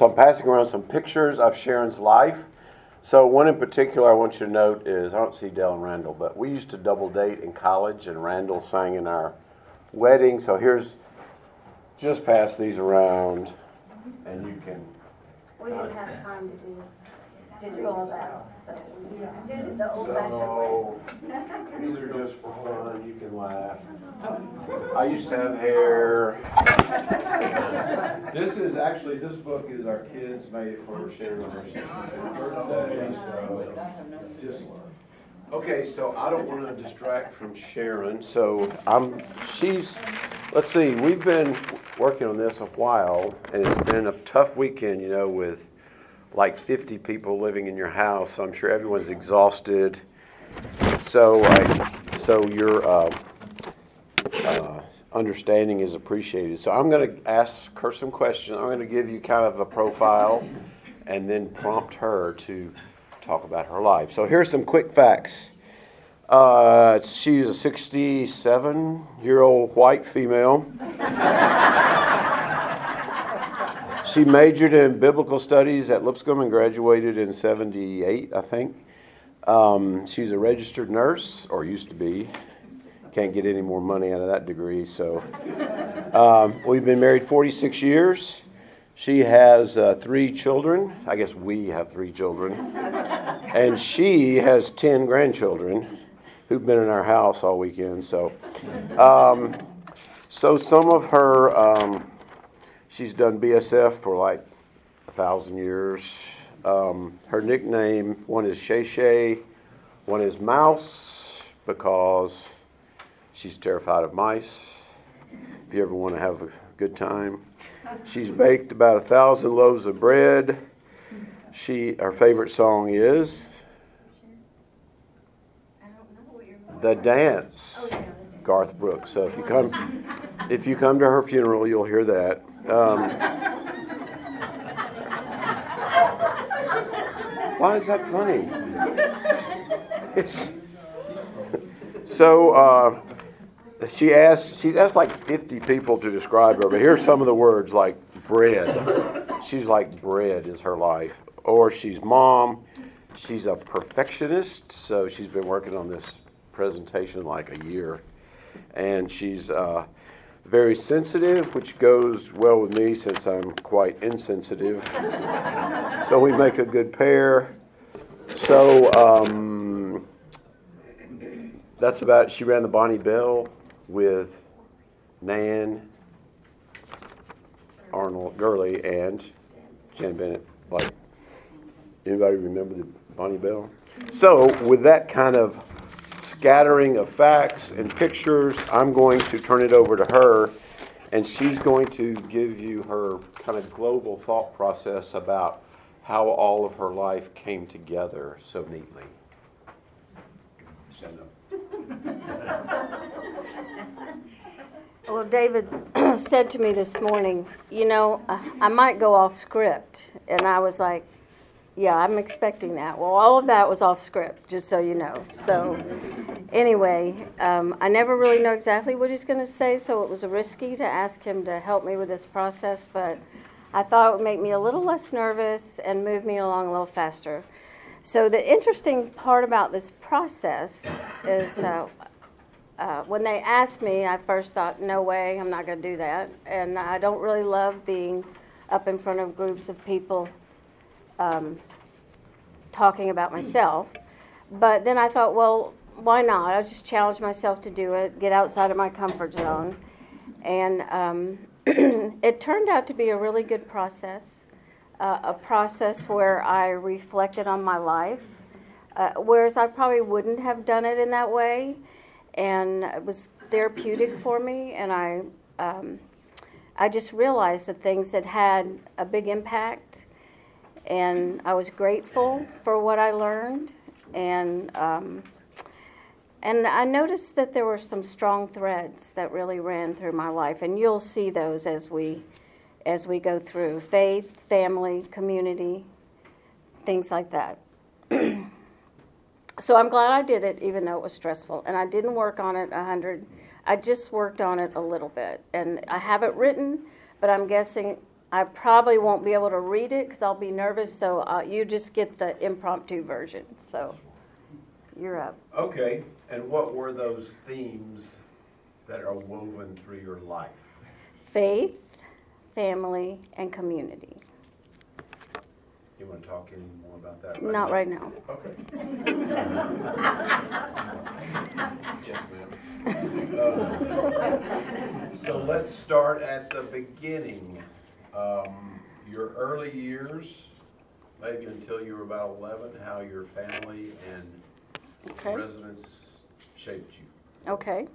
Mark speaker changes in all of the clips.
Speaker 1: So I'm passing around some pictures of Sharon's life. So one in particular I want you to note is I don't see Dell and Randall, but we used to double date in college, and Randall sang in our wedding. So here's just pass these around, and you can.
Speaker 2: We didn't have time to do, to do all that, so we did it the old fashioned way.
Speaker 1: These are just for fun. You can laugh. Oh. I used to have hair. This is actually this book is our kids made it for Sharon on her 65th birthday. So just okay. So I don't want to distract from Sharon. So I'm. She's. Let's see. We've been working on this a while, and it's been a tough weekend. You know, with like 50 people living in your house. So I'm sure everyone's exhausted. So, so your uh, uh, understanding is appreciated. So I'm going to ask her some questions. I'm going to give you kind of a profile, and then prompt her to talk about her life. So here's some quick facts. Uh, she's a 67 year old white female. She majored in biblical studies at Lipscomb and graduated in 78, I think. Um, she's a registered nurse, or used to be. Can't get any more money out of that degree. So um, we've been married 46 years. She has uh, three children. I guess we have three children. And she has 10 grandchildren who've been in our house all weekend. So, um, so some of her. Um, She's done BSF for like a thousand years. Um, her nickname one is Shay Shay, one is Mouse because she's terrified of mice. If you ever want to have a good time, she's baked about a thousand loaves of bread. She her favorite song is the dance. Garth Brooks. So if you come if you come to her funeral, you'll hear that. Um, why is that funny? It's so. Uh, she asked. She's asked like 50 people to describe her, but here's some of the words like bread. She's like bread is her life, or she's mom. She's a perfectionist, so she's been working on this presentation like a year, and she's. Uh, very sensitive, which goes well with me since I'm quite insensitive. so we make a good pair. So um, that's about. It. She ran the Bonnie Bell with Nan, Arnold Gurley, and Jan Bennett. Like anybody remember the Bonnie Bell? So with that kind of scattering of facts and pictures. I'm going to turn it over to her, and she's going to give you her kind of global thought process about how all of her life came together so neatly.
Speaker 2: Well, David said to me this morning, you know, I might go off script. And I was like, yeah, I'm expecting that. Well, all of that was off script, just so you know. So, anyway, um, I never really know exactly what he's going to say, so it was risky to ask him to help me with this process, but I thought it would make me a little less nervous and move me along a little faster. So, the interesting part about this process is uh, uh, when they asked me, I first thought, no way, I'm not going to do that. And I don't really love being up in front of groups of people um, talking about myself. But then I thought, well, why not? I'll just challenge myself to do it, get outside of my comfort zone. And um, it turned out to be a really good process, uh, a process where I reflected on my life, uh, whereas I probably wouldn't have done it in that way. And it was therapeutic for me, and I, um, I just realized that things that had a big impact and I was grateful for what I learned, and um, and I noticed that there were some strong threads that really ran through my life, and you'll see those as we as we go through faith, family, community, things like that. so I'm glad I did it, even though it was stressful, and I didn't work on it a hundred. I just worked on it a little bit, and I have it written, but I'm guessing I probably won't be able to read it because I'll be nervous, so uh, you just get the impromptu version. So you're up.
Speaker 1: Okay, and what were those themes that are woven through your life?
Speaker 2: Faith, family, and community.
Speaker 1: You want to talk any more about that?
Speaker 2: Not
Speaker 1: now?
Speaker 2: right now.
Speaker 1: Okay. Yes, ma'am. Uh, So let's start at the beginning. Um, Your early years, maybe until you were about 11, how your family and
Speaker 2: Okay.
Speaker 1: residents shaped you.
Speaker 2: Okay.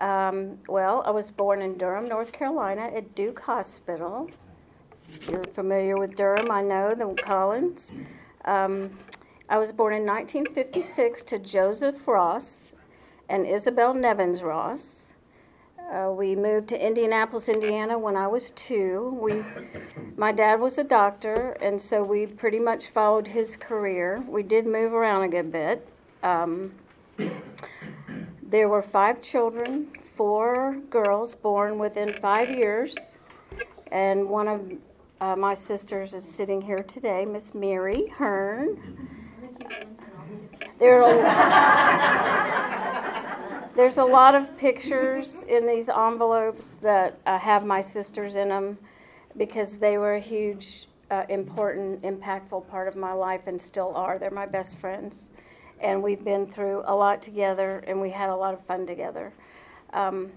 Speaker 2: Um, well, I was born in Durham, North Carolina, at Duke Hospital. You're familiar with Durham, I know, the Collins. Um, I was born in 1956 to Joseph Ross and Isabel Nevins Ross. Uh, we moved to Indianapolis, Indiana when I was two. We, my dad was a doctor, and so we pretty much followed his career. We did move around a good bit. Um, there were five children, four girls born within five years, and one of uh, my sisters is sitting here today, Miss Mary Hearn. There there's a lot of pictures in these envelopes that uh, have my sisters in them because they were a huge, uh, important, impactful part of my life and still are. They're my best friends. And we've been through a lot together and we had a lot of fun together. Um,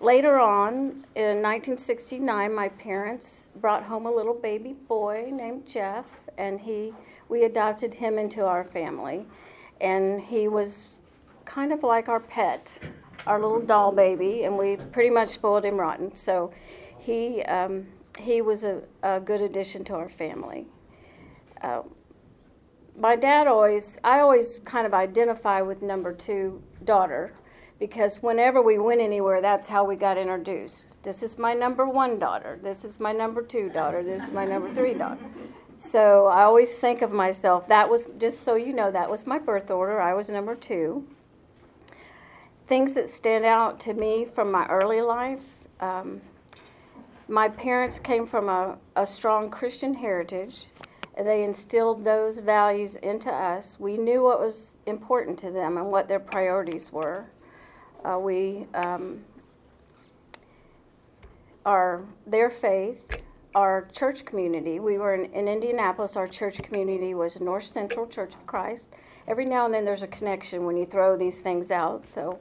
Speaker 2: later on, in 1969, my parents brought home a little baby boy named Jeff, and he, we adopted him into our family. And he was kind of like our pet, our little doll baby, and we pretty much spoiled him rotten. So he, um, he was a, a good addition to our family. Uh, my dad always, I always kind of identify with number two daughter because whenever we went anywhere, that's how we got introduced. This is my number one daughter. This is my number two daughter. This is my number three daughter. So I always think of myself, that was, just so you know, that was my birth order. I was number two. Things that stand out to me from my early life um, my parents came from a, a strong Christian heritage. They instilled those values into us. We knew what was important to them and what their priorities were. Uh, we, um, our, their faith, our church community. We were in, in Indianapolis. Our church community was North Central Church of Christ. Every now and then there's a connection when you throw these things out. So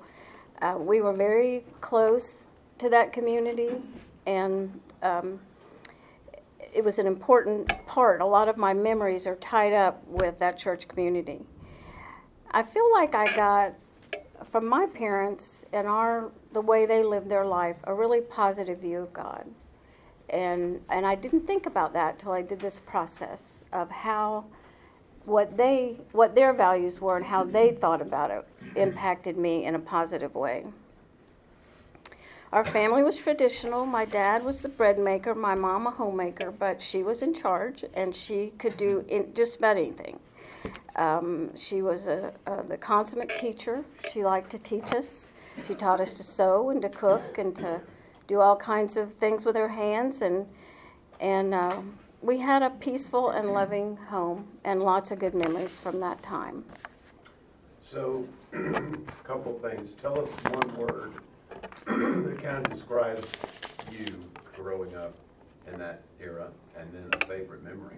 Speaker 2: uh, we were very close to that community, and um, it was an important part. A lot of my memories are tied up with that church community. I feel like I got from my parents and our the way they lived their life a really positive view of God. And and I didn't think about that till I did this process of how what they what their values were and how they thought about it impacted me in a positive way. Our family was traditional. My dad was the bread maker, my mom a homemaker, but she was in charge and she could do in, just about anything. Um, she was a, a, the consummate teacher. She liked to teach us. She taught us to sew and to cook and to do all kinds of things with her hands. And, and uh, we had a peaceful and loving home and lots of good memories from that time.
Speaker 1: So, a couple things. Tell us one word that kind of describes you growing up in that era, and then a favorite memory.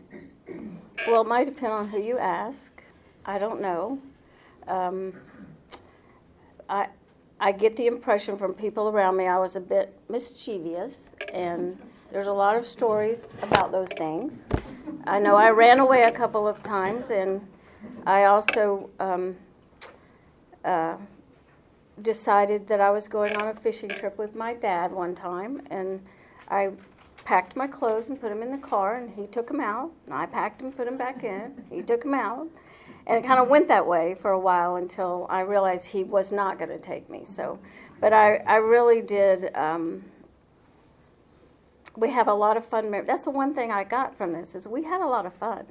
Speaker 2: Well, it might depend on who you ask. I don't know. Um, I I get the impression from people around me I was a bit mischievous, and there's a lot of stories about those things. I know I ran away a couple of times, and I also um, uh, decided that I was going on a fishing trip with my dad one time, and I packed my clothes and put them in the car, and he took them out, and I packed them put them back in. He took them out, and it kind of went that way for a while until I realized he was not going to take me. So, but I, I really did. Um, we have a lot of fun. That's the one thing I got from this is we had a lot of fun.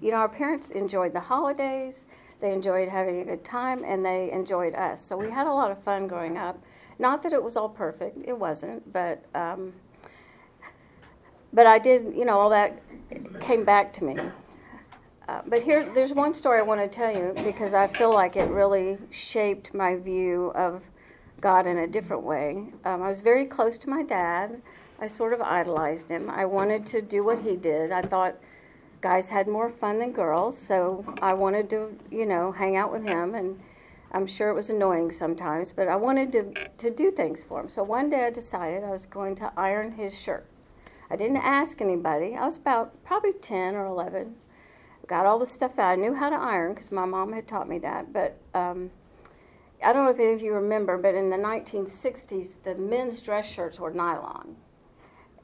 Speaker 2: You know, our parents enjoyed the holidays. They enjoyed having a good time, and they enjoyed us. So we had a lot of fun growing up. Not that it was all perfect; it wasn't. But um, but I did, you know, all that came back to me. Uh, but here, there's one story I want to tell you because I feel like it really shaped my view of God in a different way. Um, I was very close to my dad. I sort of idolized him. I wanted to do what he did. I thought guys had more fun than girls, so I wanted to, you know, hang out with him. And I'm sure it was annoying sometimes, but I wanted to, to do things for him. So one day I decided I was going to iron his shirt. I didn't ask anybody. I was about probably 10 or 11 got all the stuff out. I knew how to iron because my mom had taught me that. But um, I don't know if any of you remember, but in the 1960s, the men's dress shirts were nylon.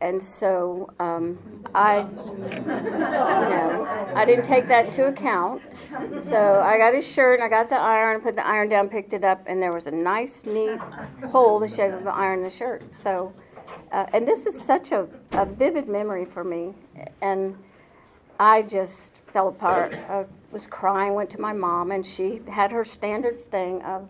Speaker 2: And so um, I, you know, I didn't take that into account. So I got his shirt, and I got the iron, put the iron down, picked it up, and there was a nice, neat hole the shape of an iron in the shirt. So, uh, and this is such a, a vivid memory for me. And I just fell apart. I was crying, went to my mom, and she had her standard thing of,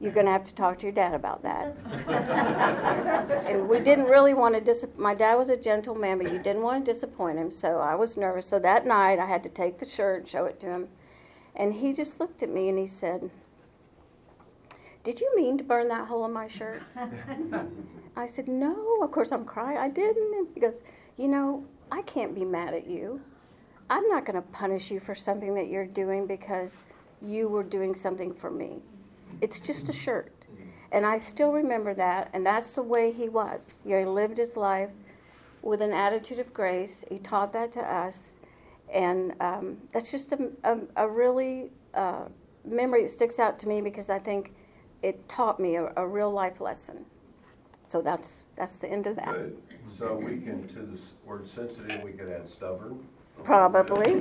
Speaker 2: you're going to have to talk to your dad about that. and we didn't really want to dis- my dad was a gentle man, but you didn't want to disappoint him, so I was nervous. So that night I had to take the shirt and show it to him. And he just looked at me and he said, Did you mean to burn that hole in my shirt? I said, No, of course I'm crying. I didn't. And he goes, You know, I can't be mad at you. I'm not going to punish you for something that you're doing because you were doing something for me. It's just a shirt. And I still remember that, and that's the way he was. You know, he lived his life with an attitude of grace. He taught that to us, and um, that's just a, a, a really uh, memory that sticks out to me because I think it taught me a, a real life lesson. So that's that's the end of that.
Speaker 1: Good. So we can, to the word sensitive, we could add stubborn.
Speaker 2: Probably.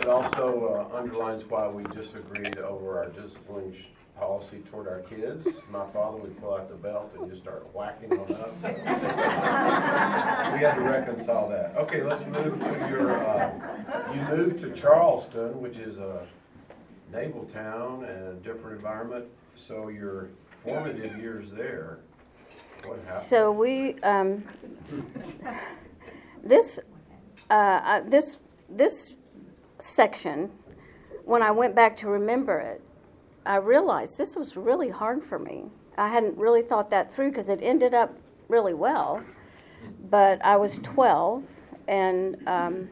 Speaker 1: It also uh, underlines why we disagreed over our discipline sh- policy toward our kids. My father would pull out the belt and just start whacking on us. We had to reconcile that. Okay, let's move to your, uh, you moved to Charleston, which is a naval town and a different environment. So your formative years there, what happened?
Speaker 2: So we, um, this, uh, uh, this, this section, when I went back to remember it, I realized this was really hard for me. I hadn't really thought that through because it ended up really well. But I was 12, and um,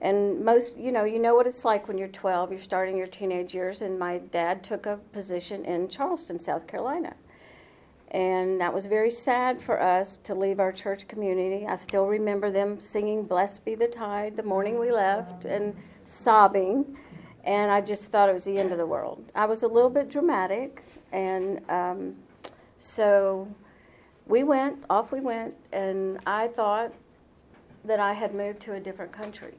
Speaker 2: and most, you know, you know what it's like when you're 12. You're starting your teenage years, and my dad took a position in Charleston, South Carolina. And that was very sad for us to leave our church community. I still remember them singing Blessed Be the Tie the morning we left and sobbing. And I just thought it was the end of the world. I was a little bit dramatic. And um, so we went, off we went. And I thought that I had moved to a different country.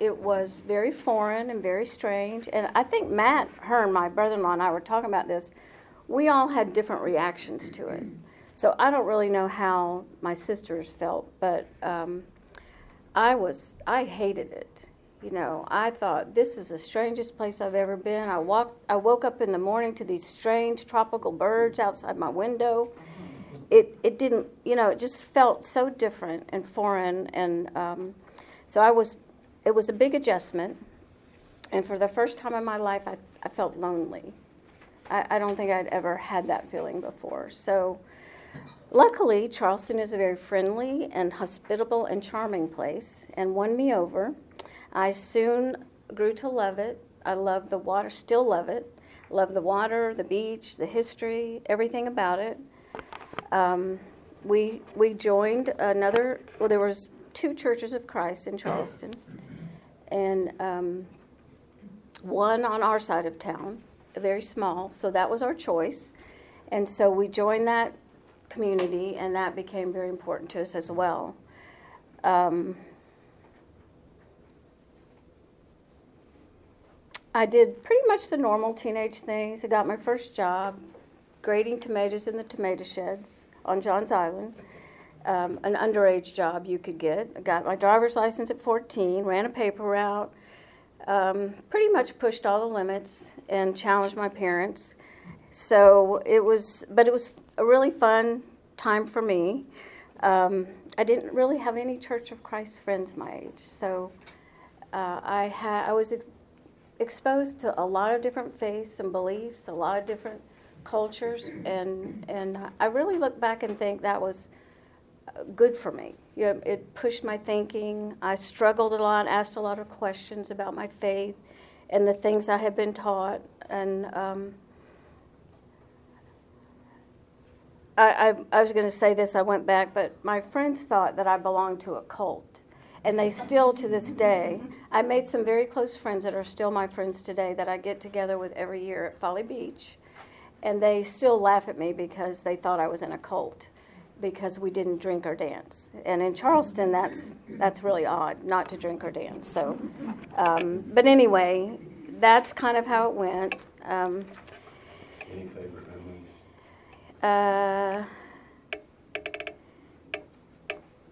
Speaker 2: It was very foreign and very strange. And I think Matt Hearn, my brother in law, and I were talking about this we all had different reactions to it. So I don't really know how my sisters felt, but um, I was I hated it. You know, I thought this is the strangest place I've ever been. I walked I woke up in the morning to these strange tropical birds outside my window. It it didn't you know it just felt so different and foreign and um, so I was it was a big adjustment. And for the first time in my life, I, I felt lonely. I, I don't think I'd ever had that feeling before. So, luckily, Charleston is a very friendly and hospitable and charming place and won me over. I soon grew to love it. I love the water, still love it. Love the water, the beach, the history, everything about it. Um, we we joined another. Well, there was two churches of Christ in Charleston, and um, one on our side of town, very small. So that was our choice, and so we joined that community, and that became very important to us as well. Um, I did pretty much the normal teenage things. I got my first job grading tomatoes in the tomato sheds on Johns Island. Um, an underage job you could get. I got my driver's license at 14, ran a paper route, um, pretty much pushed all the limits and challenged my parents. So it was, but it was a really fun time for me. Um, I didn't really have any Church of Christ friends my age, so uh, I had I was ex- exposed to a lot of different faiths and beliefs, a lot of different cultures, and and I really look back and think that was good for me. You know, it pushed my thinking. I struggled a lot, asked a lot of questions about my faith and the things I had been taught, and um, I, I, I was going to say this. I went back, but my friends thought that I belonged to a cult, and they still to this day. I made some very close friends that are still my friends today that I get together with every year at Folly Beach, and they still laugh at me because they thought I was in a cult because we didn't drink or dance. And in Charleston, that's that's really odd not to drink or dance. So, um, but anyway, that's kind of how it went. Um,
Speaker 1: Any favorite memories?
Speaker 2: uh,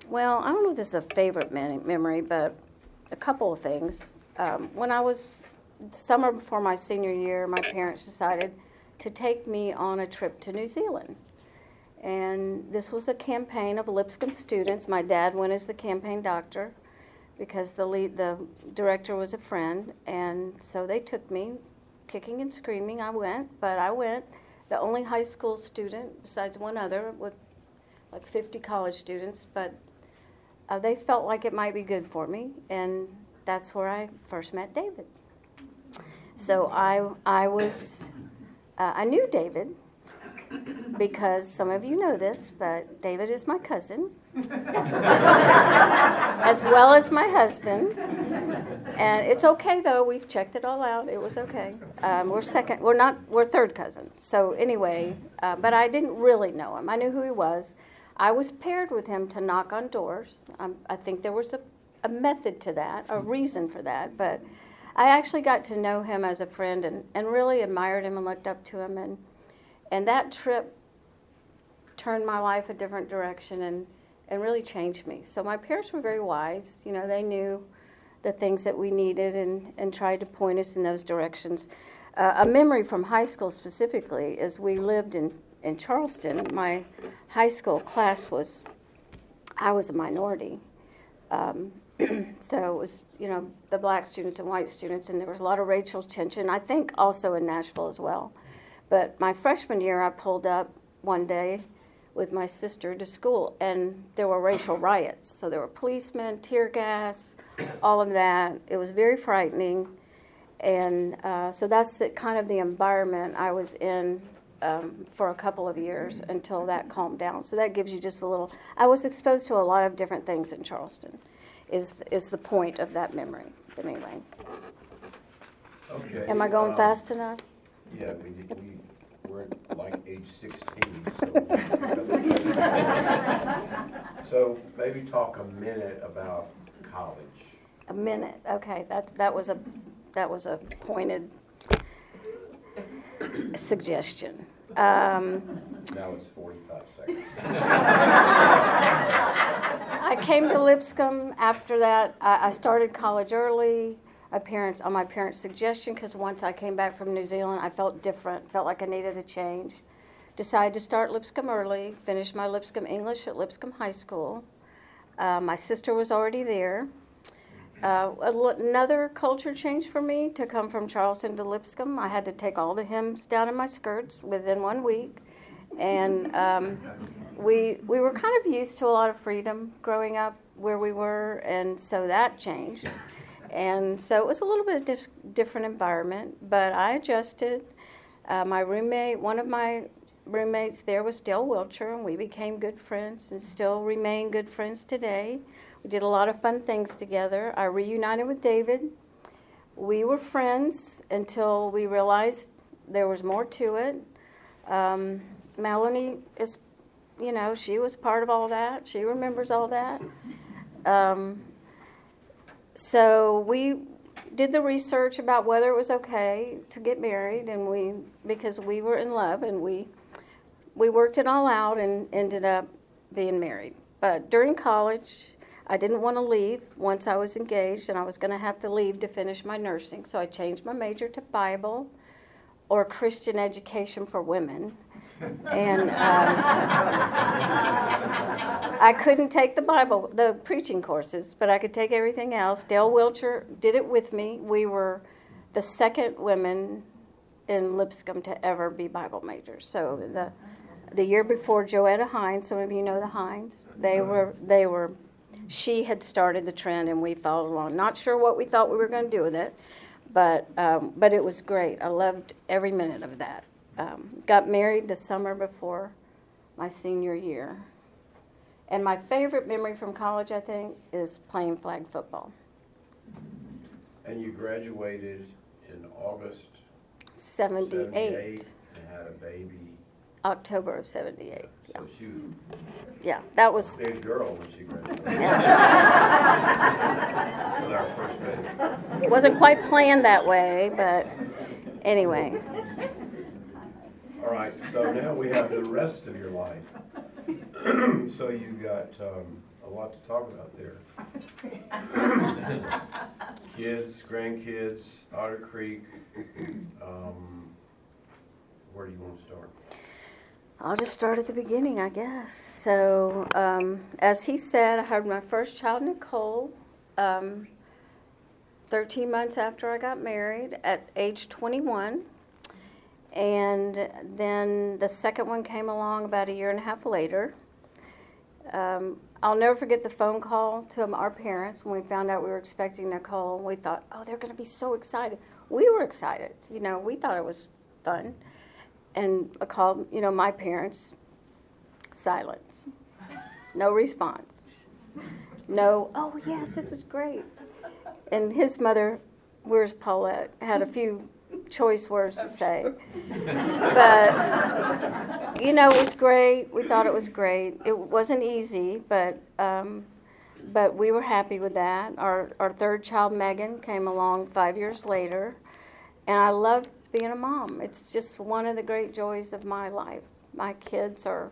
Speaker 2: well, I don't know if this is a favorite mem- memory, but a couple of things. Um, when I was summer before my senior year, my parents decided to take me on a trip to New Zealand. And this was a campaign of Lipscomb students. My dad went as the campaign doctor because the lead, the director was a friend, and so they took me, kicking and screaming. I went, but I went, the only high school student besides one other with like 50 college students, but uh, they felt like it might be good for me, and that's where I first met David. So I, I was, uh, I knew David because some of you know this, but David is my cousin, as well as my husband. And it's okay though. We've checked it all out. It was okay. Um, we're second. We're not. We're third cousins. So anyway, uh, but I didn't really know him. I knew who he was. I was paired with him to knock on doors. Um, I think there was a, a method to that, a reason for that. But I actually got to know him as a friend and, and really admired him and looked up to him. And and that trip turned my life a different direction and, and really changed me. So my parents were very wise. You know, they knew the things that we needed and, and tried to point us in those directions. Uh, a memory from high school specifically is we lived in, in Charleston. My high school class was, I was a minority. Um, so it was, you know, the black students and white students, and there was a lot of racial tension, I think also in Nashville as well. But my freshman year, I pulled up one day with my sister to school, and there were racial riots. So there were policemen, tear gas, all of that. It was very frightening. And uh, so that's the, kind of the environment I was in um, for a couple of years until that calmed down. So that gives you just a little. I was exposed to a lot of different things in Charleston, is is the point of that memory. But anyway,
Speaker 1: Okay.
Speaker 2: am I going
Speaker 1: um,
Speaker 2: fast enough?
Speaker 1: Yeah, we, we, we're at like age sixteen, so. So maybe talk a minute about college.
Speaker 2: A minute. Okay, that that was a that was a pointed suggestion. Um,
Speaker 1: Now it's forty-five seconds.
Speaker 2: I came to Lipscomb after that. I, I started college early. My parents, on my parents' suggestion, because once I came back from New Zealand, I felt different, felt like I needed a change. Decided to start Lipscomb early. Finished my Lipscomb English at Lipscomb High School. Uh, my sister was already there. Uh, another culture change for me to come from Charleston to Lipscomb. I had to take all the hems down in my skirts within one week, and um, we we were kind of used to a lot of freedom growing up where we were, and so that changed. And so it was a little bit of dif- different environment, but I adjusted. Uh, my roommate, one of my roommates there was Dale Wilcher, and we became good friends and still remain good friends today. We did a lot of fun things together. I reunited with David. We were friends until we realized there was more to it. Um, Melanie is, you know, she was part of all that. She remembers all that. Um, so we did the research about whether it was okay to get married, and we because we were in love, and we we worked it all out and ended up being married. But during college, I didn't want to leave once I was engaged, and I was going to have to leave to finish my nursing. So I changed my major to Bible or Christian education for women. And um, I couldn't take the Bible, the preaching courses, but I could take everything else. Dale Wilcher did it with me. We were the second women in Lipscomb to ever be Bible majors. So the the year before Joetta Hines, some of you know the Hines, they were they were she had started the trend and we followed along. Not sure what we thought we were going to do with it, but um, but it was great. I loved every minute of that. Um, got married the summer before my senior year, and my favorite memory from college, I think, is playing flag football.
Speaker 1: And you graduated in August
Speaker 2: 78.
Speaker 1: 78 and had a baby.
Speaker 2: October of 78. Yeah.
Speaker 1: So she was
Speaker 2: Yeah, that was.
Speaker 1: a big girl when she graduated.
Speaker 2: Yeah.
Speaker 1: With our first baby.
Speaker 2: It wasn't quite planned that way, but anyway.
Speaker 1: All right, so now we have the rest of your life. So you got um, a lot to talk about there. Kids, grandkids, Otter Creek. um, Where do you want to start?
Speaker 2: I'll just start at the beginning, I guess. So, um, as he said, I had my first child, Nicole, um, 13 months after I got married at age 21. And then the second one came along about a year and a half later. Um, I'll never forget the phone call to our parents when we found out we were expecting Nicole. We thought, oh, they're going to be so excited. We were excited. You know, we thought it was fun and I called, you know, my parents. Silence. No response. No, oh yes, this is great. And his mother, where's Paulette, had a few choice words to say. But, you know, it was great. We thought it was great. It wasn't easy, but, um, but we were happy with that. Our, our third child, Megan, came along five years later. And I loved being a mom. It's just one of the great joys of my life. My kids are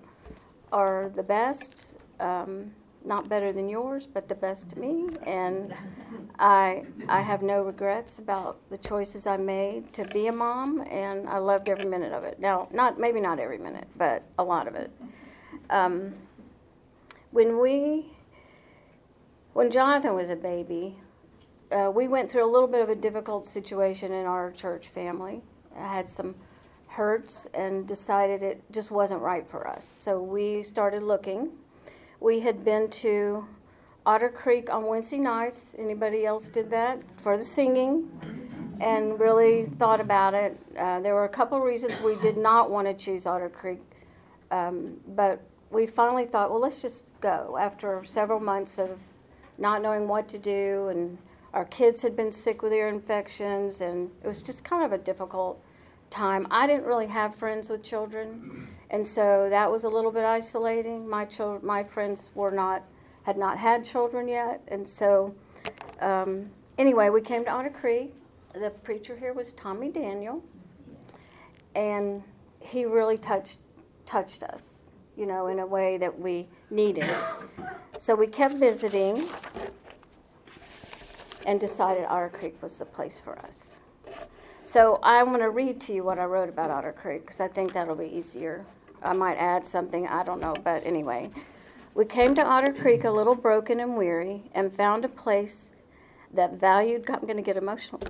Speaker 2: are the best, um, not better than yours, but the best to me, and I I have no regrets about the choices I made to be a mom, and I loved every minute of it. Now, not maybe not every minute, but a lot of it. Um, when we when Jonathan was a baby, uh, we went through a little bit of a difficult situation in our church family. I had some hurts and decided it just wasn't right for us. So we started looking. We had been to Otter Creek on Wednesday nights. Anybody else did that for the singing? And really thought about it. Uh, there were a couple reasons we did not want to choose Otter Creek, um, but we finally thought, well, let's just go. After several months of not knowing what to do and our kids had been sick with ear infections, and it was just kind of a difficult time. I didn't really have friends with children, and so that was a little bit isolating. My children, my friends were not had not had children yet, and so um, anyway, we came to Otter Creek. The preacher here was Tommy Daniel, and he really touched touched us, you know, in a way that we needed. So we kept visiting and decided Otter Creek was the place for us. So I'm going to read to you what I wrote about Otter Creek because I think that'll be easier. I might add something, I don't know, but anyway. We came to Otter Creek a little broken and weary and found a place that valued, I'm going to get emotional,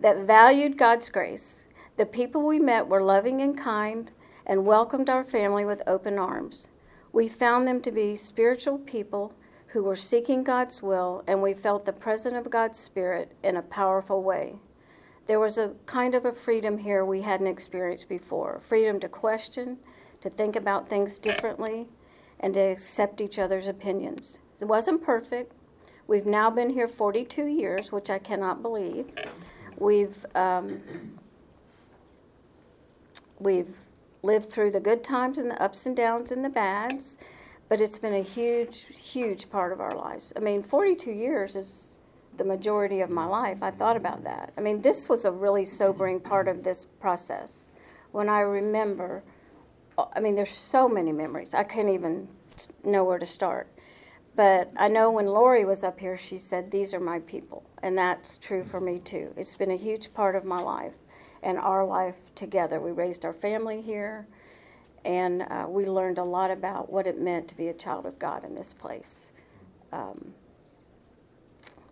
Speaker 2: that valued God's grace. The people we met were loving and kind and welcomed our family with open arms. We found them to be spiritual people who were seeking God's will, and we felt the presence of God's Spirit in a powerful way. There was a kind of a freedom here we hadn't experienced before freedom to question, to think about things differently, and to accept each other's opinions. It wasn't perfect. We've now been here 42 years, which I cannot believe. We've um, we've lived through the good times and the ups and downs and the bads but it's been a huge, huge part of our lives. I mean, 42 years is the majority of my life. I thought about that. I mean, this was a really sobering part of this process. When I remember, I mean, there's so many memories. I can't even know where to start. But I know when Lori was up here, she said, These are my people. And that's true for me too. It's been a huge part of my life and our life together. We raised our family here And uh, we learned a lot about what it meant to be a child of God in this place. Um,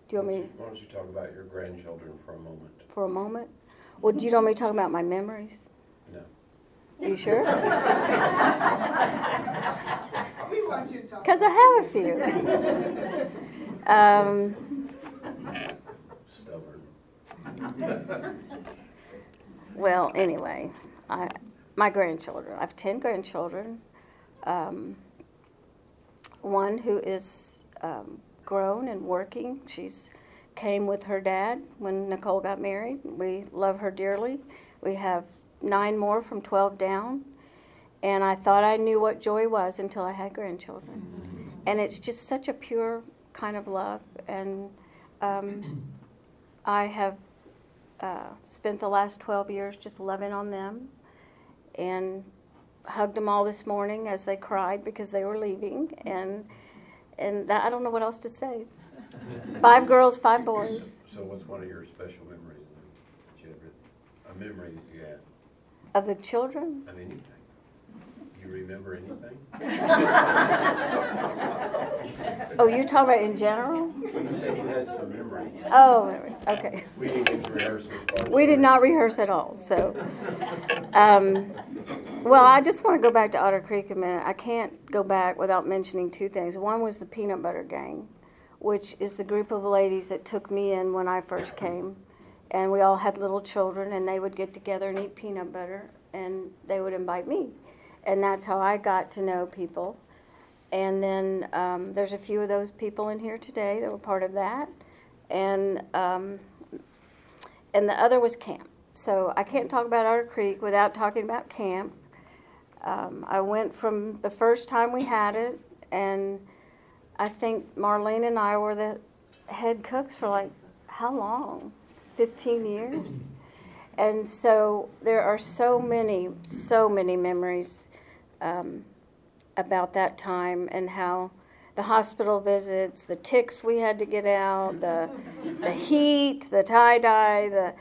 Speaker 2: do you want me
Speaker 1: Why don't you talk about your grandchildren for a moment?
Speaker 2: for a moment? Well, do you want me to talk about my memories?
Speaker 1: No.
Speaker 2: You sure?
Speaker 3: We want you to talk.
Speaker 2: Because I have a few. Um,
Speaker 1: Stubborn.
Speaker 2: well, anyway, I, my grandchildren. I have 10 grandchildren. Um, one who is um, grown and working. She's came with her dad when Nicole got married. We love her dearly. We have nine more from 12 down. And I thought I knew what joy was until I had grandchildren. And it's just such a pure kind of love. And um, I have uh, spent the last 12 years just loving on them and hugged them all this morning as they cried because they were leaving. And, and that, I don't know what else to say. Five girls, five boys.
Speaker 1: So what's one of your special memories then, you have, a memory that you had
Speaker 2: Of the children?
Speaker 1: of anything? You remember anything?
Speaker 2: Oh, you talk about in general?
Speaker 1: When you said you had some memory,
Speaker 2: Oh, okay.
Speaker 1: we didn't rehearse.
Speaker 2: We did not rehearse at all, so. Um, well, I just want to go back to Otter Creek a minute. I can't go back without mentioning two things. One was the Peanut Butter Gang, which is the group of ladies that took me in when I first came. And we all had little children, and they would get together and eat peanut butter, and they would invite me. And that's how I got to know people. And then um, there's a few of those people in here today that were part of that. And um, and the other was camp. So I can't talk about Otter Creek without talking about camp. Um, I went from the first time we had it, and I think Marlene and I were the head cooks for like how long? 15 years. And so there are so many, so many memories um, about that time and how the hospital visits, the ticks we had to get out, the the heat, the tie dye, the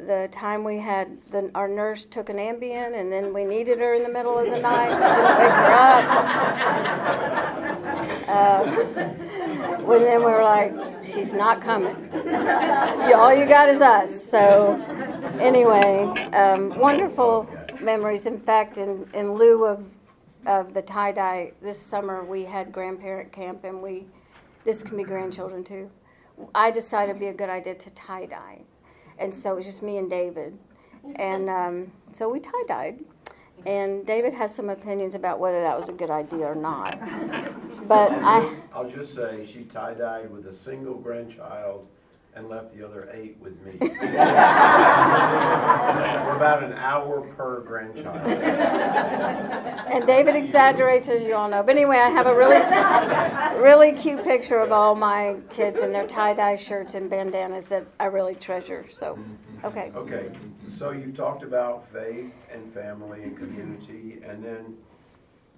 Speaker 2: the time we had the, our nurse took an Ambien and then we needed her in the middle of the night. Wake her up. Uh, when then we were like, she's not coming. All you got is us. So anyway, um, wonderful memories. In fact, in, in lieu of of the tie dye this summer, we had grandparent camp, and we this can be grandchildren too. I decided it'd be a good idea to tie dye, and so it was just me and David, and um, so we tie dyed. And David has some opinions about whether that was a good idea or not. But I,
Speaker 1: I'll just say, she tie-dyed with a single grandchild and left the other eight with me. We're about an hour per grandchild.
Speaker 2: And David exaggerates, as you all know. But anyway, I have a really, really cute picture of all my kids in their tie-dye shirts and bandanas that I really treasure. So, okay.
Speaker 1: Okay, so you've talked about faith and family and community, and then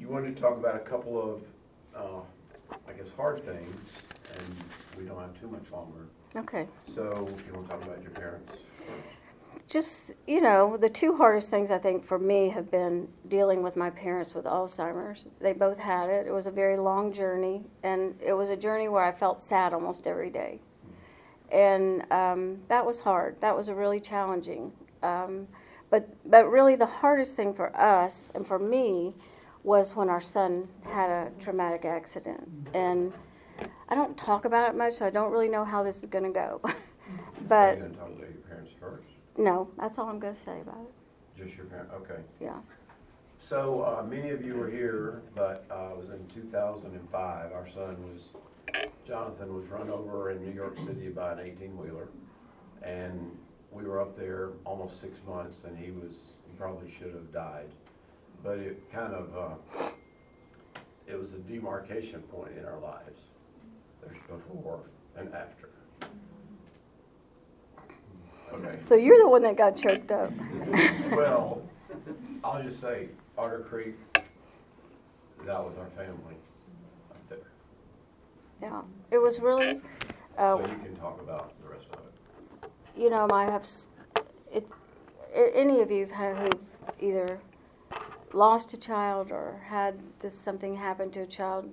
Speaker 1: you wanted to talk about a couple of, uh, I guess, hard things, and we don't have too much longer.
Speaker 2: Okay.
Speaker 1: So you want to talk about your parents?
Speaker 2: Just, you know, the two hardest things I think for me have been dealing with my parents with Alzheimer's. They both had it. It was a very long journey, and it was a journey where I felt sad almost every day. And um, that was hard. That was a really challenging. Um, but, but really, the hardest thing for us and for me was when our son had a traumatic accident. And I don't talk about it much, so I don't really know how this is going to go.
Speaker 1: Are
Speaker 2: but
Speaker 1: you going to talk about your parents first?
Speaker 2: no, that's all I'm going to say about it.
Speaker 1: Just your parents, okay.
Speaker 2: Yeah.
Speaker 1: So, uh, many of you were here, but, uh, it was in two thousand and five, our son was, Jonathan was run over in New York City by an eighteen-wheeler. And we were up there almost six months, and he was, he probably should have died. But it kind of, uh, it was a demarcation point in our lives. There's before and after. Okay.
Speaker 2: So you're the one that got choked up.
Speaker 1: Well, I'll just say, Otter Creek, that was our family up there.
Speaker 2: Yeah. It was really,
Speaker 1: So
Speaker 2: uh,
Speaker 1: you can talk about the rest of it.
Speaker 2: you know, I have, s- it, any of you who've either lost a child or had this something happen to a child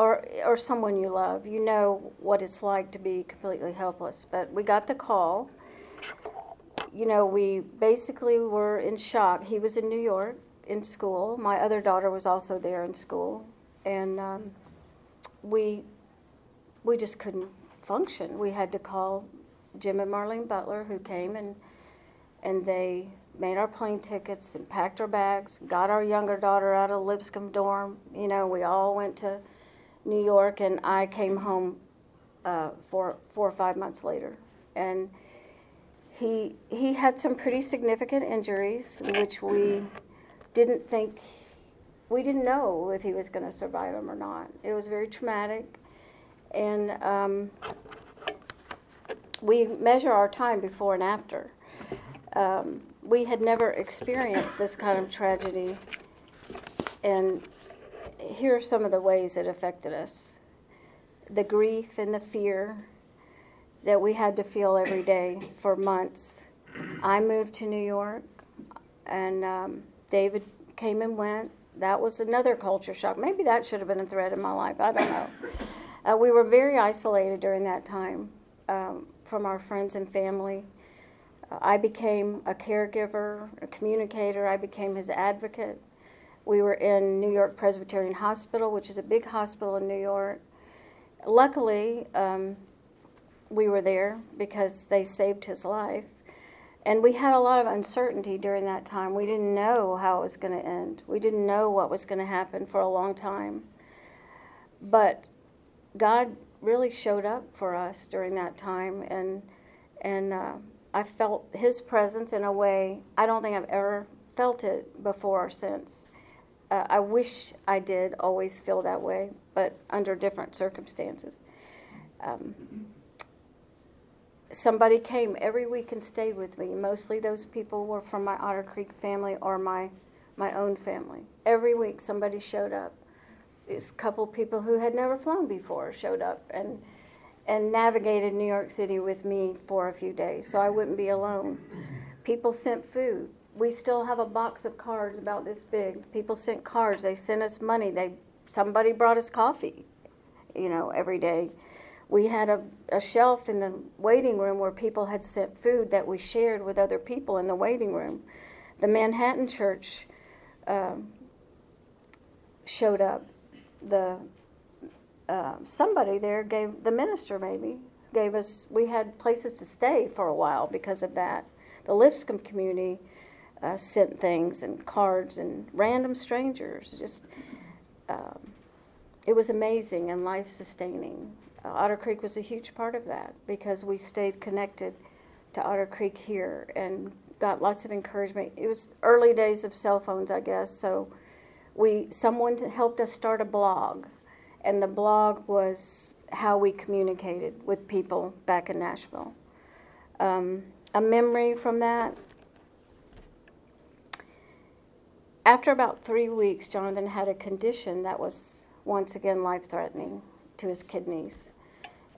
Speaker 2: or or someone you love, you know what it's like to be completely helpless. But we got the call. You know, we basically were in shock. He was in New York in school. My other daughter was also there in school, and um, we we just couldn't function. We had to call Jim and Marlene Butler, who came and and they made our plane tickets and packed our bags, got our younger daughter out of Lipscomb dorm. You know, we all went to New York, and I came home uh, four, four or five months later. And he, he had some pretty significant injuries, which we didn't think, we didn't know if he was going to survive them or not. It was very traumatic. And um, we measure our time before and after. Um, we had never experienced this kind of tragedy. And here are some of the ways it affected us the grief and the fear that we had to feel every day for months. I moved to New York, and um, David came and went. That was another culture shock. Maybe that should have been a threat in my life. I don't know. Uh, we were very isolated during that time um, from our friends and family. I became a caregiver, a communicator. I became his advocate. We were in New York Presbyterian Hospital, which is a big hospital in New York. Luckily, um, we were there because they saved his life. And we had a lot of uncertainty during that time. We didn't know how it was going to end. We didn't know what was going to happen for a long time. But God really showed up for us during that time, and and uh, I felt His presence in a way I don't think I've ever felt it before or since. Uh, I wish I did always feel that way, but under different circumstances. Um, somebody came every week and stayed with me. Mostly those people were from my Otter Creek family or my my own family. Every week somebody showed up. A couple people who had never flown before showed up and and navigated New York City with me for a few days, so I wouldn't be alone. People sent food we still have a box of cards about this big. People sent cards. They sent us money. They somebody brought us coffee, you know, every day. We had a, a shelf in the waiting room where people had sent food that we shared with other people in the waiting room. The Manhattan Church um, showed up. The uh, somebody there gave the minister maybe gave us. We had places to stay for a while because of that. The Lipscomb community uh, sent things and cards and random strangers. Just um, it was amazing and life sustaining. Uh, Otter Creek was a huge part of that because we stayed connected to Otter Creek here and got lots of encouragement. It was early days of cell phones, I guess, so we someone helped us start a blog, and the blog was how we communicated with people back in Nashville. Um, a memory from that after about three weeks, Jonathan had a condition that was once again life threatening to his kidneys.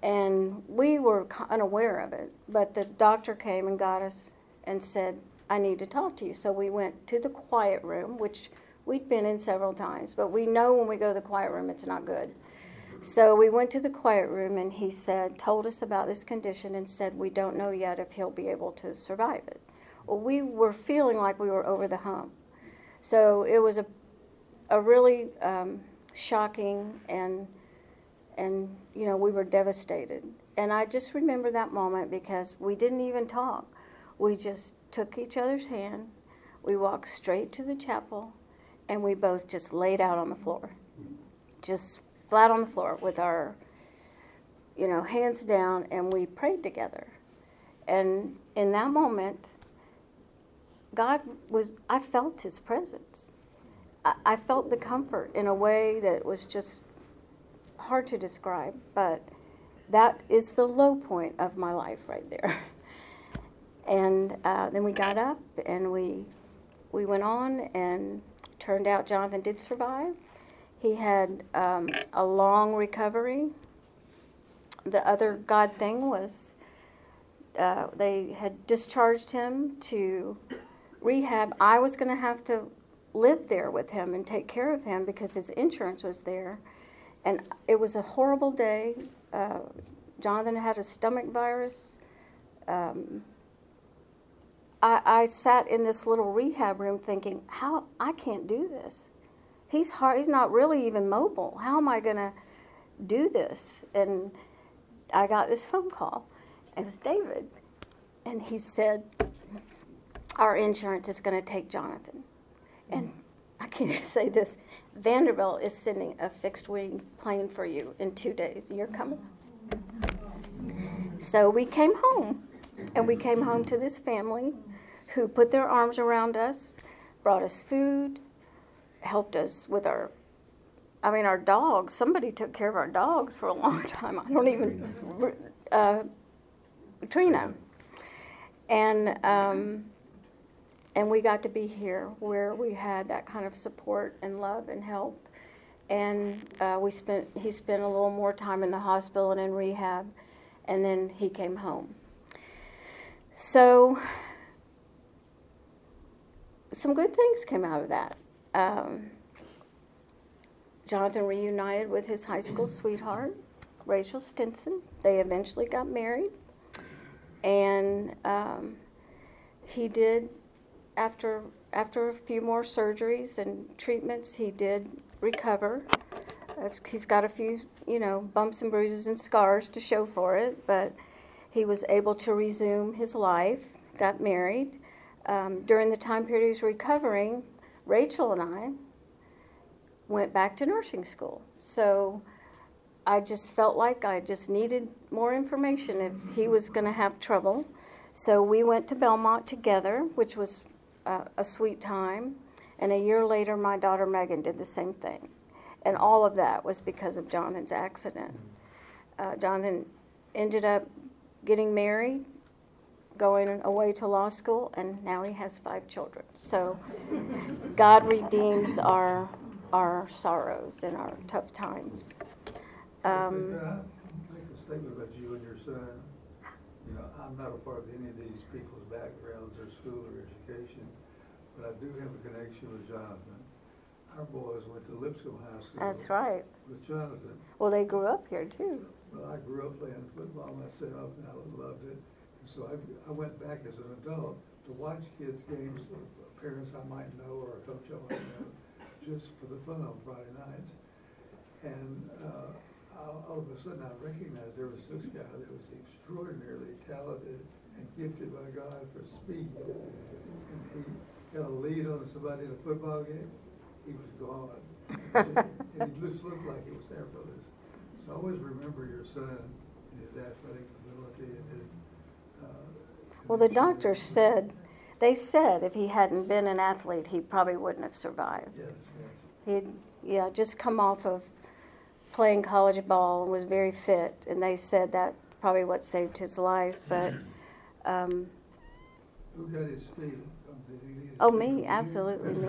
Speaker 2: And we were unaware of it, but the doctor came and got us and said, I need to talk to you. So we went to the quiet room, which we'd been in several times, but we know when we go to the quiet room it's not good. So we went to the quiet room and he said, told us about this condition and said, We don't know yet if he'll be able to survive it. Well, we were feeling like we were over the hump. So it was a, a really um, shocking and, and, you know, we were devastated. And I just remember that moment because we didn't even talk. We just took each other's hand, we walked straight to the chapel, and we both just laid out on the floor. Just flat on the floor with our, you know, hands down, and we prayed together. And in that moment, God was, I felt His presence. I, I felt the comfort in a way that was just hard to describe, but that is the low point of my life right there. and uh, then we got up and we we went on, and turned out Jonathan did survive. He had um, a long recovery. The other God thing was uh, they had discharged him to rehab, I was going to have to live there with him and take care of him because his insurance was there. And it was a horrible day. Uh, Jonathan had a stomach virus. Um, I, I sat in this little rehab room thinking, how I can't do this. He's hard. He's not really even mobile. How am I going to do this? And I got this phone call. It was David, and he said, "Our insurance is going to take Jonathan." And I can't say this. Vanderbilt is sending a fixed wing plane for you in two days. You're coming. So we came home, and we came home to this family who put their arms around us, brought us food, helped us with our I mean, our dogs, somebody took care of our dogs for a long time. I don't even, uh, Trina. And, um, and we got to be here where we had that kind of support and love and help. And uh, we spent, he spent a little more time in the hospital and in rehab, and then he came home. So, some good things came out of that. Um, Jonathan reunited with his high school sweetheart, Rachel Stinson. They eventually got married. And um, he did, after, after a few more surgeries and treatments, he did recover. He's got a few, you know, bumps and bruises and scars to show for it, but he was able to resume his life, got married. Um, during the time period he was recovering, Rachel and I went back to nursing school. So I just felt like I just needed more information if he was going to have trouble. So we went to Belmont together, which was uh, a sweet time. And a year later, my daughter Megan did the same thing. And all of that was because of Jonathan's accident. Uh, Jonathan ended up getting married, going away to law school, and now he has five children. So God redeems our our sorrows and our tough times. Um,
Speaker 4: make a statement about you and your son. I'm not a part of any of these people's backgrounds or school or education, but I do have a connection with Jonathan. Our boys went to Lipscomb High School.
Speaker 2: That's right.
Speaker 4: With Jonathan.
Speaker 2: Well, they grew up here too.
Speaker 4: Well, I grew up playing football myself, and I loved it. And so I, I went back as an adult to watch kids' games, parents I might know or a coach I might know just for the fun on Friday nights. And uh, all, all of a sudden, I recognized there was this guy that was extraordinarily talented and gifted by God for speed. And he got a lead on somebody in a football game, he was gone. and he just looked like he was effortless. So I always remember your son and his athletic ability and his. Uh,
Speaker 2: well, the doctor said they said if he hadn't been an athlete, he probably wouldn't have survived.
Speaker 4: Yes,
Speaker 2: yes. He'd yeah just come off of playing college ball and was very fit, and they said that probably what saved his life. But um,
Speaker 4: who got his speed?
Speaker 2: Oh, me, absolutely me.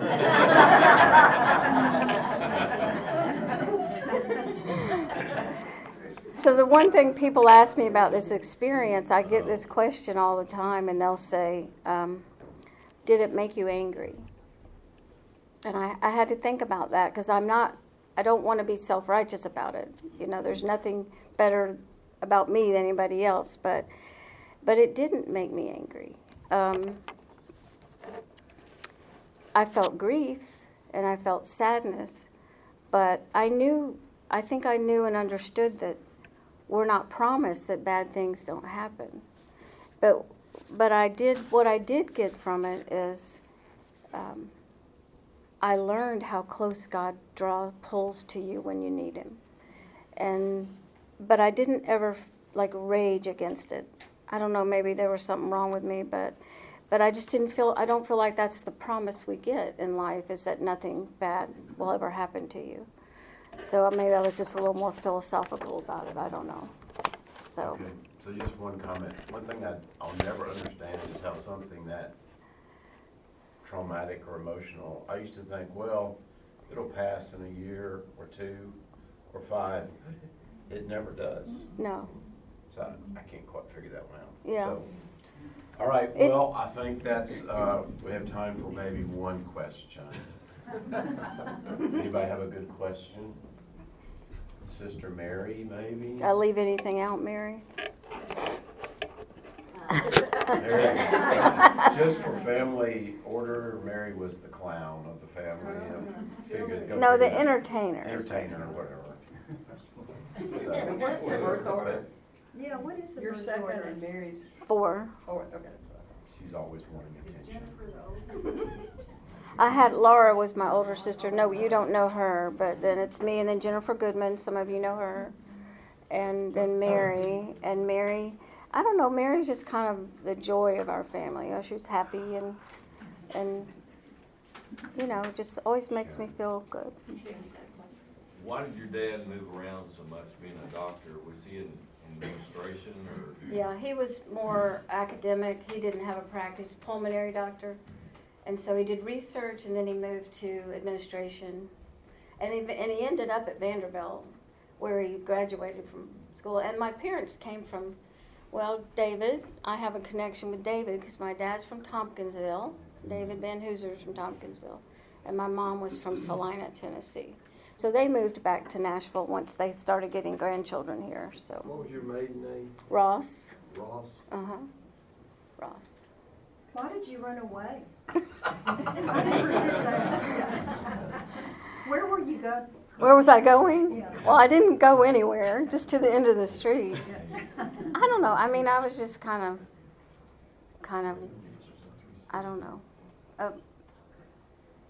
Speaker 2: so the one thing people ask me about this experience, I get this question all the time, and they'll say. Um, did it make you angry? And I, I had to think about that because I'm not, I don't want to be self righteous about it. You know, there's nothing better about me than anybody else, but, but it didn't make me angry. Um, I felt grief and I felt sadness, but I knew, I think I knew and understood that we're not promised that bad things don't happen. But but I did what I did get from it is um, I learned how close God draw pulls to you when you need Him, and but I didn't ever like rage against it. I don't know, maybe there was something wrong with me, but but I just didn't feel. I don't feel like that's the promise we get in life is that nothing bad will ever happen to you. So maybe I was just a little more philosophical about it. I don't know. So.
Speaker 1: Okay. So just one comment. One thing I, I'll never understand is how something that traumatic or emotional, I used to think, well, it'll pass in a year or two or five. It never does.
Speaker 2: No.
Speaker 1: So I, I can't quite figure that one out.
Speaker 2: Yeah.
Speaker 1: So, All right,
Speaker 2: It-
Speaker 1: well, I think that's, uh, we have time for maybe one question. Anybody have a good question? Sister Mary, maybe?
Speaker 2: Did I leave anything out, Mary?
Speaker 1: Mary, Just for family order, Mary was the clown of the family. I oh, figured- go
Speaker 2: No, the entertainer.
Speaker 1: Entertainer or whatever. So,
Speaker 5: What's the birth order?
Speaker 3: Yeah, what is the
Speaker 5: Your
Speaker 3: birth
Speaker 5: second
Speaker 3: order?
Speaker 5: and Mary's
Speaker 2: Four.
Speaker 5: fourth, okay.
Speaker 1: She's always wanting attention.
Speaker 2: I had Laura was my older sister. No, you don't know her, but then it's me and then Jennifer Goodman. Some of you know her, and then Mary. And Mary, I don't know. Mary's just kind of the joy of our family. Oh, you know, she was happy and and you know, just always makes me feel good.
Speaker 6: Why did your dad move around so much being a doctor? Was he in administration or?
Speaker 2: Yeah, he was more academic. He didn't have a practice, pulmonary doctor. And so he did research and then he moved to administration. And he, and he ended up at Vanderbilt where he graduated from school. And my parents came from, well, David. I have a connection with David because my dad's from Tompkinsville. David Van Hooser's from Tompkinsville. And my mom was from Celina, Tennessee. So they moved back to Nashville once they started getting grandchildren here. So
Speaker 7: What was your maiden name?
Speaker 2: Ross.
Speaker 7: Ross?
Speaker 2: Uh huh. Ross.
Speaker 3: Why did you run away? I never did that. Where were you going?
Speaker 2: Where was I going? Well, I didn't go anywhere, just to the end of the street. I don't know. I mean, I was just kind of, kind of, I don't know. Uh,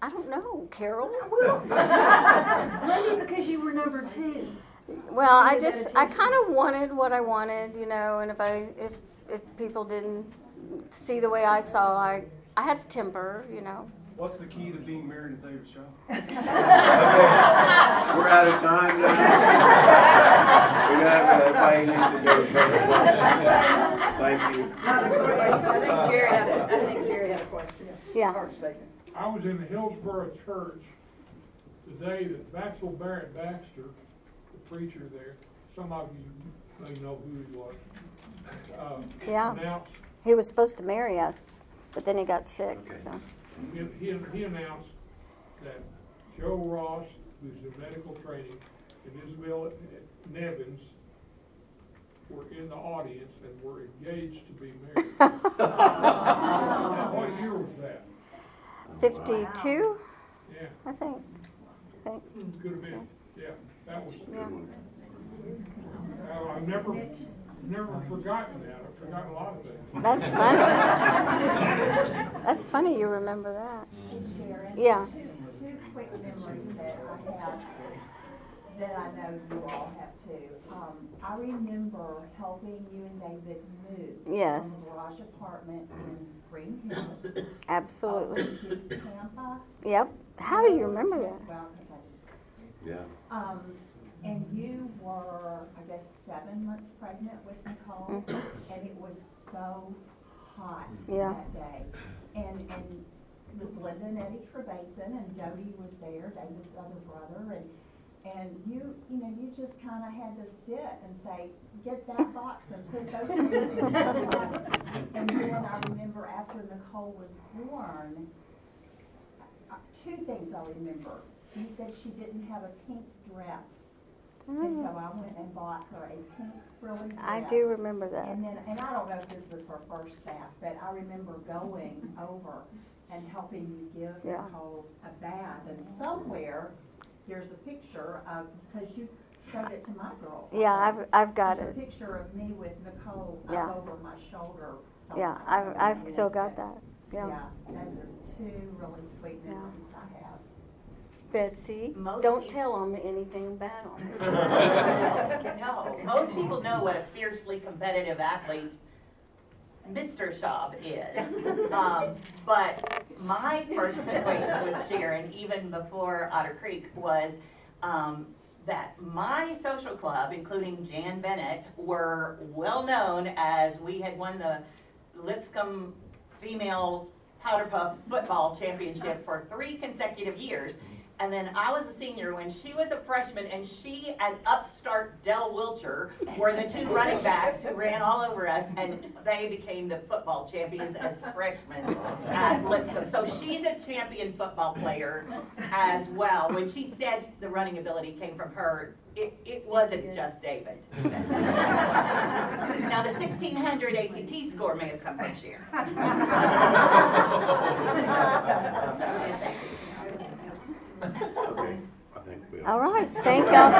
Speaker 2: I don't know, Carol.
Speaker 3: Maybe because you were number two.
Speaker 2: Well, I just, I kind of wanted what I wanted, you know, and if I, if, if people didn't see the way I saw, I, I had to temper, you know.
Speaker 8: What's the key to being married to David Shaw?
Speaker 1: We're out of time now. We got, everybody needs to go. Thank you.
Speaker 5: I think Jerry had, a- I think Jerry had a question.
Speaker 2: Yeah.
Speaker 5: Or statement.
Speaker 9: I was in the Hillsboro church the day that Batsell Barrett Baxter, the preacher there, some of you may know who he was, uh,
Speaker 2: Yeah.
Speaker 9: announced,
Speaker 2: He was supposed to marry us, but then he got sick,
Speaker 1: Okay.
Speaker 2: so.
Speaker 9: He, he, he announced that Joe Ross, who's in medical training, and Isabel Nevins were in the audience and were engaged to be married. Now, what year was that?
Speaker 2: 52,
Speaker 9: Yeah,
Speaker 2: I think. I think.
Speaker 9: could have been, yeah, that was.
Speaker 2: Yeah.
Speaker 9: Uh, I've never, never forgotten that. I've forgotten a lot of things.
Speaker 2: That's funny. That's funny you remember that.
Speaker 10: Sharon?
Speaker 2: Yeah.
Speaker 10: Two, two quick memories that I have, that I know you all have too. Um, I remember helping you and David move.
Speaker 2: Yes.
Speaker 10: From the garage apartment in Green Hills.
Speaker 2: Absolutely.
Speaker 10: Over to Tampa.
Speaker 2: Yep. How do you remember that?
Speaker 10: Well, 'cause I just
Speaker 1: Yeah.
Speaker 10: um, and you were, I guess, seven months pregnant with Nicole, and it was so hot
Speaker 2: Yeah.
Speaker 10: that day. And, and it was Linda and Eddie Trevathan, and Dodie was there, David's other brother, and, and you, you know, you just kinda had to sit and say, get that box and put those things in that box. And then I remember after Nicole was born, uh, two things I remember. You said she didn't have a pink dress. And mm. so I went and bought her a pink frilly dress.
Speaker 2: I do remember that.
Speaker 10: And then, and I don't know if this was her first bath, but I remember going over and helping you give
Speaker 2: Yeah.
Speaker 10: Nicole a bath. And somewhere, there's a picture of, because you showed it to my girls.
Speaker 2: Yeah. I've, I've got
Speaker 10: There's a
Speaker 2: it.
Speaker 10: picture of me with Nicole
Speaker 2: Yeah.
Speaker 10: up over my shoulder.
Speaker 2: Yeah. I've, I've still got that. Yeah.
Speaker 10: Yeah, those are two really sweet
Speaker 2: Yeah.
Speaker 10: memories I have.
Speaker 2: Betsy,
Speaker 11: Most
Speaker 2: don't
Speaker 11: people-
Speaker 2: tell them anything bad on her.
Speaker 11: No, most people know what a fiercely competitive athlete Mr. Schaub is. Um, but my first acquaintance with Sharon, even before Otter Creek, was um, that my social club, including Jan Bennett, were well-known as we had won the Lipscomb Female Powder Puff Football Championship for three consecutive years. And then I was a senior when she was a freshman, and she and upstart Dell Wilcher were the two running backs who ran all over us, and they became the football champions as freshmen at Lipscomb. So she's a champion football player as well. When she said the running ability came from her, it, it wasn't just David. Now, the 1600 ACT score may have come from Sharon.
Speaker 1: Okay, I think we.
Speaker 2: All right, thank y'all